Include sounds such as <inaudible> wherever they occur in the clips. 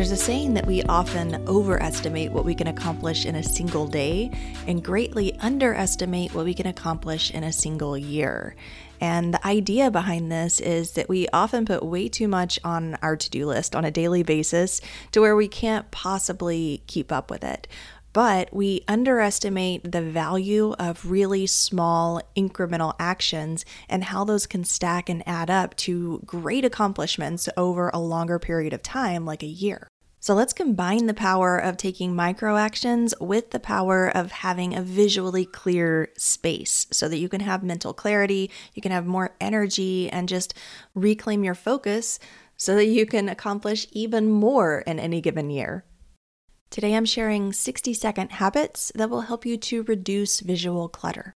There's a saying that we often overestimate what we can accomplish in a single day and greatly underestimate what we can accomplish in a single year. And the idea behind this is that we often put way too much on our to do list on a daily basis to where we can't possibly keep up with it but we underestimate the value of really small incremental actions and how those can stack and add up to great accomplishments over a longer period of time, like a year. So let's combine the power of taking micro actions with the power of having a visually clear space so that you can have mental clarity, you can have more energy, and just reclaim your focus so that you can accomplish even more in any given year. Today I'm sharing 60 second habits that will help you to reduce visual clutter.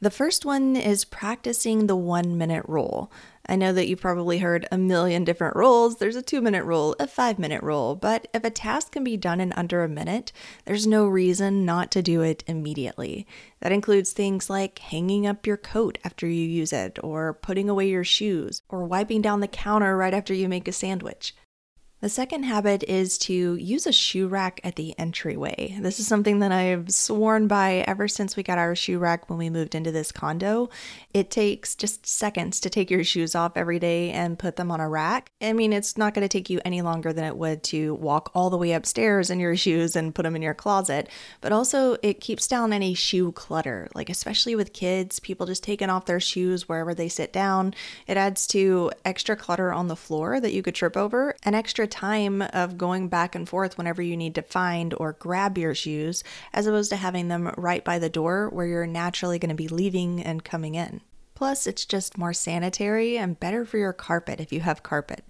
The first one is practicing the one minute rule. I know that you've probably heard a million different rules. There's a two minute rule, a five minute rule, but if a task can be done in under a minute, there's no reason not to do it immediately. That includes things like hanging up your coat after you use it, or putting away your shoes, or wiping down the counter right after you make a sandwich. The second habit is to use a shoe rack at the entryway. This is something that I've sworn by ever since we got our shoe rack when we moved into this condo. It takes just seconds to take your shoes off every day and put them on a rack. I mean, it's not going to take you any longer than it would to walk all the way upstairs in your <laughs> shoes and put them in your closet, but also it keeps down any shoe clutter, like especially with kids, people just taking off their shoes wherever they sit down. It adds to extra clutter on the floor that you could trip over and extra time of going back and forth whenever you need to find or grab your shoes, as opposed to having them right by the door where you're naturally going to be leaving and coming in. Plus, it's just more sanitary and better for your carpet if you have carpet.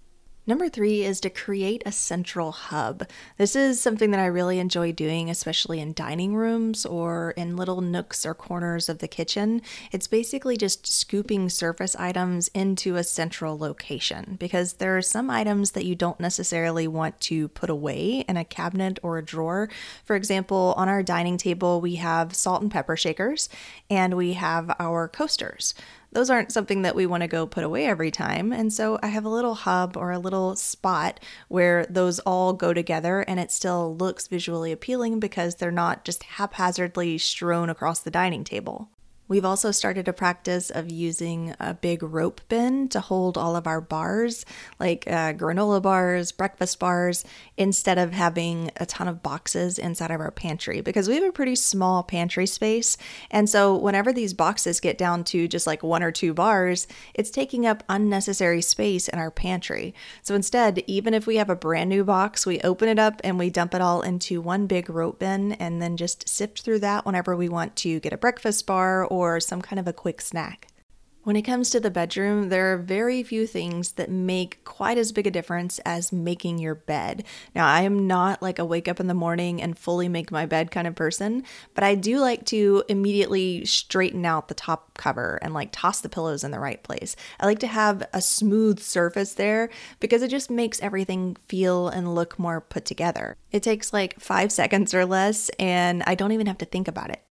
Number three is to create a central hub. This is something that I really enjoy doing, especially in dining rooms or in little nooks or corners of the kitchen. It's basically just scooping surface items into a central location because there are some items that you don't necessarily want to put away in a cabinet or a drawer. For example, on our dining table, we have salt and pepper shakers and we have our coasters those aren't something that we want to go put away every time. And so I have a little hub or a little spot where those all go together and it still looks visually appealing because they're not just haphazardly strewn across the dining table. We've also started a practice of using a big rope bin to hold all of our bars, like uh, granola bars, breakfast bars, instead of having a ton of boxes inside of our pantry because we have a pretty small pantry space. And so, whenever these boxes get down to just like one or two bars, it's taking up unnecessary space in our pantry. So, instead, even if we have a brand new box, we open it up and we dump it all into one big rope bin and then just sift through that whenever we want to get a breakfast bar or some kind of a quick snack. When it comes to the bedroom, there are very few things that make quite as big a difference as making your bed. Now, I am not like a wake up in the morning and fully make my bed kind of person, but I do like to immediately straighten out the top cover and like toss the pillows in the right place. I like to have a smooth surface there because it just makes everything feel and look more put together. It takes like five <laughs> seconds or less, and I don't even have to think about it.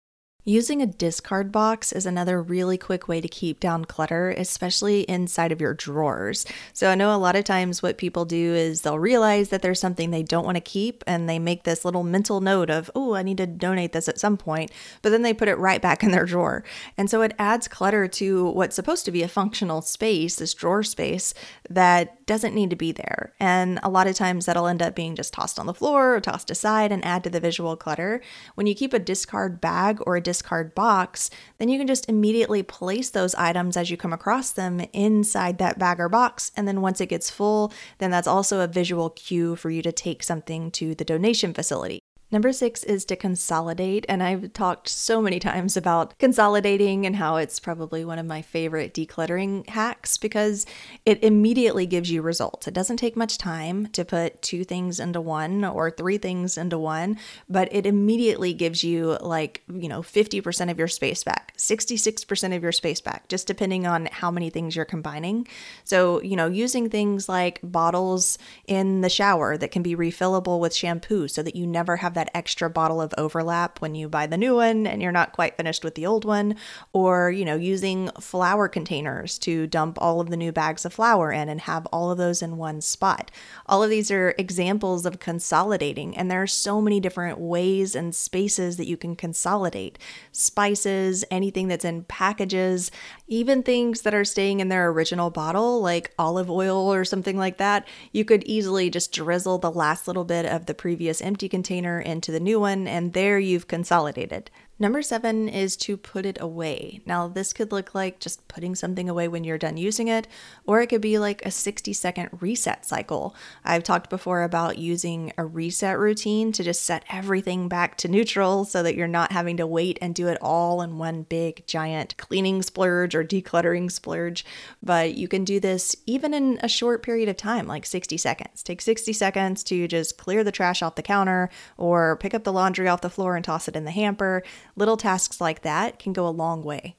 Using a discard box is another really quick way to keep down clutter, especially inside of your drawers. So, I know a lot of times what people do is they'll realize that there's something they don't want to keep and they make this little mental note of, oh, I need to donate this at some point, but then they put it right back in their drawer. And so it adds clutter to what's supposed to be a functional space, this drawer space, that doesn't need to be there. And a lot of times that'll end up being just tossed on the floor or tossed aside and add to the visual clutter. When you keep a discard bag or a discard box, then you can just immediately place those items as you come across them inside that bag or box. And then once it gets full, then that's also a visual cue for you to take something to the donation facility. Number six is to consolidate. And I've talked so many times about consolidating and how it's probably one of my favorite decluttering hacks because it immediately gives you results. It doesn't take much time to put two things into one or three things into one, but it immediately gives you like, you know, 50% of your space back, 66% of your space back, just depending on how many things you're combining. So, you know, using things like bottles in the shower that can be refillable with shampoo so that you never have that that extra bottle of overlap when you buy the new one and you're not quite finished with the old one, or, you know, using flour containers to dump all of the new bags of flour in and have all of those in one spot. All of these are examples of consolidating, and there are so many different ways and spaces that you can consolidate. Spices, anything that's in packages, even things that are staying in their original bottle, like olive oil or something like that, you could easily just drizzle the last little bit of the previous empty container into the new one, and there you've consolidated. Number seven is to put it away. Now, this could look like just putting something away when you're done using it, or it could be like a 60 second reset cycle. I've talked before about using a reset routine to just set everything back to neutral so that you're not having to wait and do it all in one big giant cleaning splurge or decluttering splurge. But you can do this even in a short period of time, like 60 seconds. Take 60 seconds to just clear the trash off the counter or pick up the laundry off the floor and toss it in the hamper Little tasks like that can go a long way.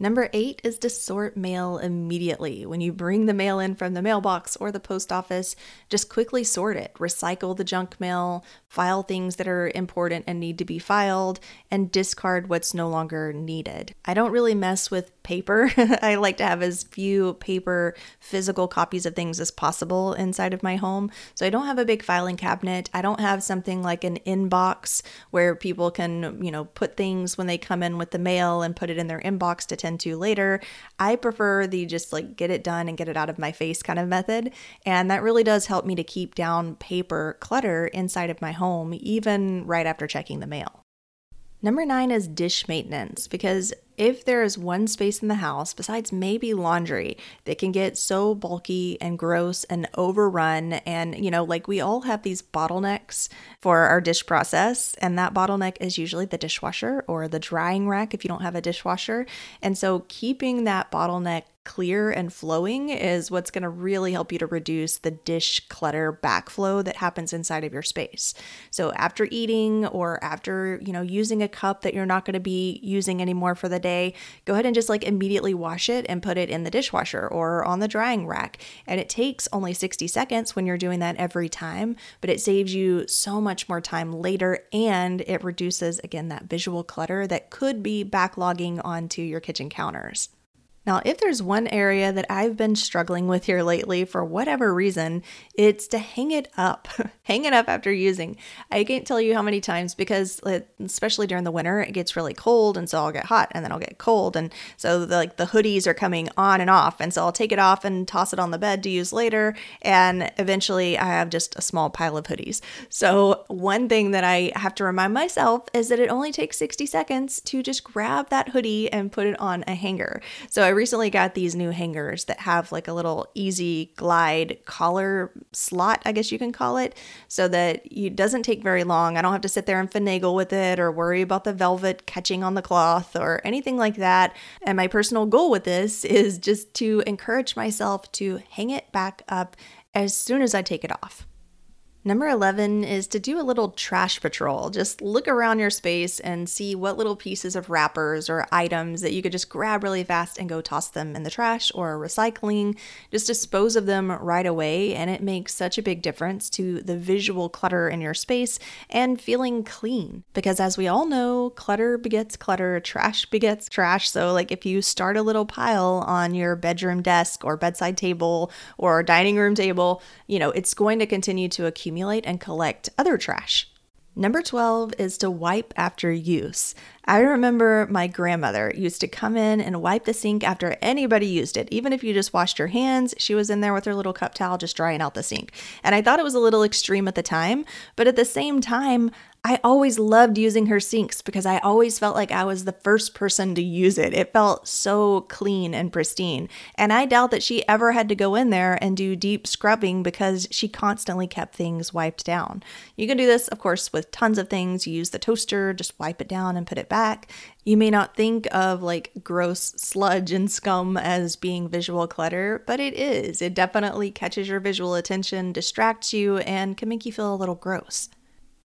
Number eight is to sort mail immediately. When you bring the mail in from the mailbox or the post office, just quickly sort it. Recycle the junk mail, file things that are important and need to be filed, and discard what's no longer needed. I don't really mess with paper. <laughs> I like to have as few paper physical copies of things as possible inside of my home. So I don't have a big filing cabinet. I don't have something like an inbox where people can, you know, put things when they come in with the mail and put it in their inbox to tend to later. I prefer the just like get it done and get it out of my face kind of method. And that really does help me to keep down paper clutter inside of my home, even right after checking the mail. Number nine is dish maintenance because if there is one space in the house, besides maybe laundry, that can get so bulky and gross and overrun, and you know, like we all have these bottlenecks for our dish process, and that bottleneck is usually the dishwasher or the drying rack if you don't have a dishwasher. And so, keeping that bottleneck clear and flowing is what's going to really help you to reduce the dish clutter backflow that happens inside of your space. So after eating or after, you know, using a cup that you're not going to be using anymore for the day, go ahead and just like immediately wash it and put it in the dishwasher or on the drying rack. And it takes only 60 seconds when you're doing that every time, but it saves you so much more time later and it reduces again that visual clutter that could be backlogging onto your kitchen counters. Now, if there's one area that I've been struggling with here lately for whatever reason, it's to hang it up. <laughs> hang it up after using. I can't tell you how many times because especially during the winter, it gets really cold and so I'll get hot and then I'll get cold and so the, like the hoodies are coming on and off and so I'll take it off and toss it on the bed to use later and eventually I have just a small pile of hoodies. So, one thing that I have to remind myself is that it only takes 60 seconds to just grab that hoodie and put it on a hanger. So, I recently got these new hangers that have like a little easy glide collar slot, I guess you can call it, so that it doesn't take very long. I don't have to sit there and finagle with it or worry about the velvet catching on the cloth or anything like that. And my personal goal with this is just to encourage myself to hang it back up as soon as I take it off. Number 11 is to do a little trash patrol. Just look around your space and see what little pieces of wrappers or items that you could just grab really fast and go toss them in the trash or recycling. Just dispose of them right away, and it makes such a big difference to the visual clutter in your space and feeling clean. Because as we all know, clutter begets clutter, trash begets trash. So, like if you start a little pile on your bedroom desk or bedside table or dining room table, you know, it's going to continue to accumulate accumulate and collect other trash. Number 12 is to wipe after use. I remember my grandmother used to come in and wipe the sink after anybody used it. Even if you just washed your hands, she was in there with her little cup towel just drying out the sink. And I thought it was a little extreme at the time, but at the same time, I always loved using her sinks because I always felt like I was the first person to use it. It felt so clean and pristine. And I doubt that she ever had to go in there and do deep scrubbing because she constantly kept things wiped down. You can do this, of course, with tons of things. You use the toaster, just wipe it down and put it back. You may not think of like gross sludge and scum as being visual clutter, but it is. It definitely catches your visual attention, distracts you, and can make you feel a little gross.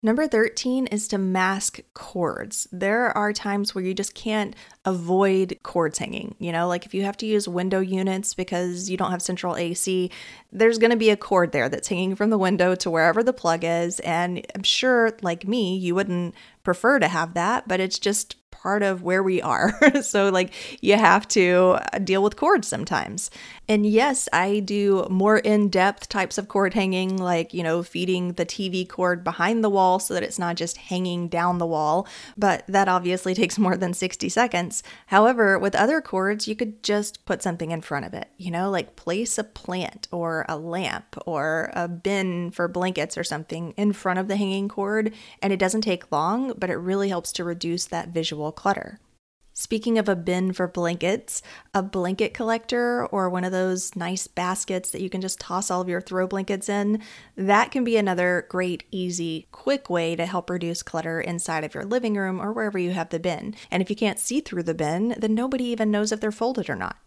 Number 13 is to mask cords. There are times where you just can't avoid cords hanging. You know, like if you have to use window units because you don't have central AC, there's going to be a cord there that's hanging from the window to wherever the plug is. And I'm sure, like me, you wouldn't prefer to have that, but it's just part of where we are. <laughs> so, like, you have to uh, deal with cords sometimes. And yes, I do more in depth types of cord hanging, like, you know, feeding the TV cord behind the wall so that it's not just hanging down the wall. But that obviously <laughs> takes more than 60 seconds. However, with other cords, you could just put something in front of it, you know, like place a plant or a lamp or a bin for blankets or something in front of the hanging cord. And it doesn't take long, but it really helps to reduce that visual clutter. Speaking of a bin for blankets, a blanket collector or one of those nice baskets that you can just toss all of your throw blankets in, that can be another great, easy, quick way to help reduce clutter inside of your living room or wherever you have the bin. And if you can't see through the bin, then nobody even knows if they're folded or not.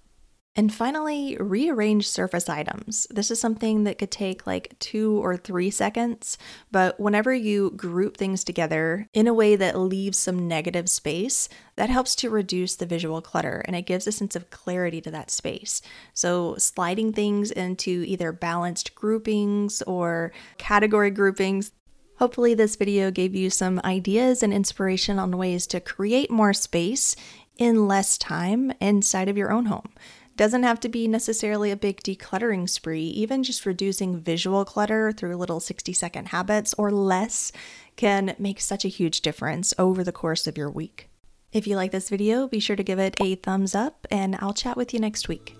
And finally, rearrange surface items. This is something that could take like two or three seconds, but whenever you group things together in a way that leaves some negative space, that helps to reduce the visual clutter and it gives a sense of clarity to that space. So, sliding things into either balanced groupings or category groupings, Hopefully, this video gave you some ideas and inspiration on ways to create more space in less time inside of your own home. Doesn't have to be necessarily a big decluttering spree, even just reducing visual clutter through little 60 second habits or less can make such a huge difference over the course of your week. If you like this video, be sure to give it a thumbs up, and I'll chat with you next week.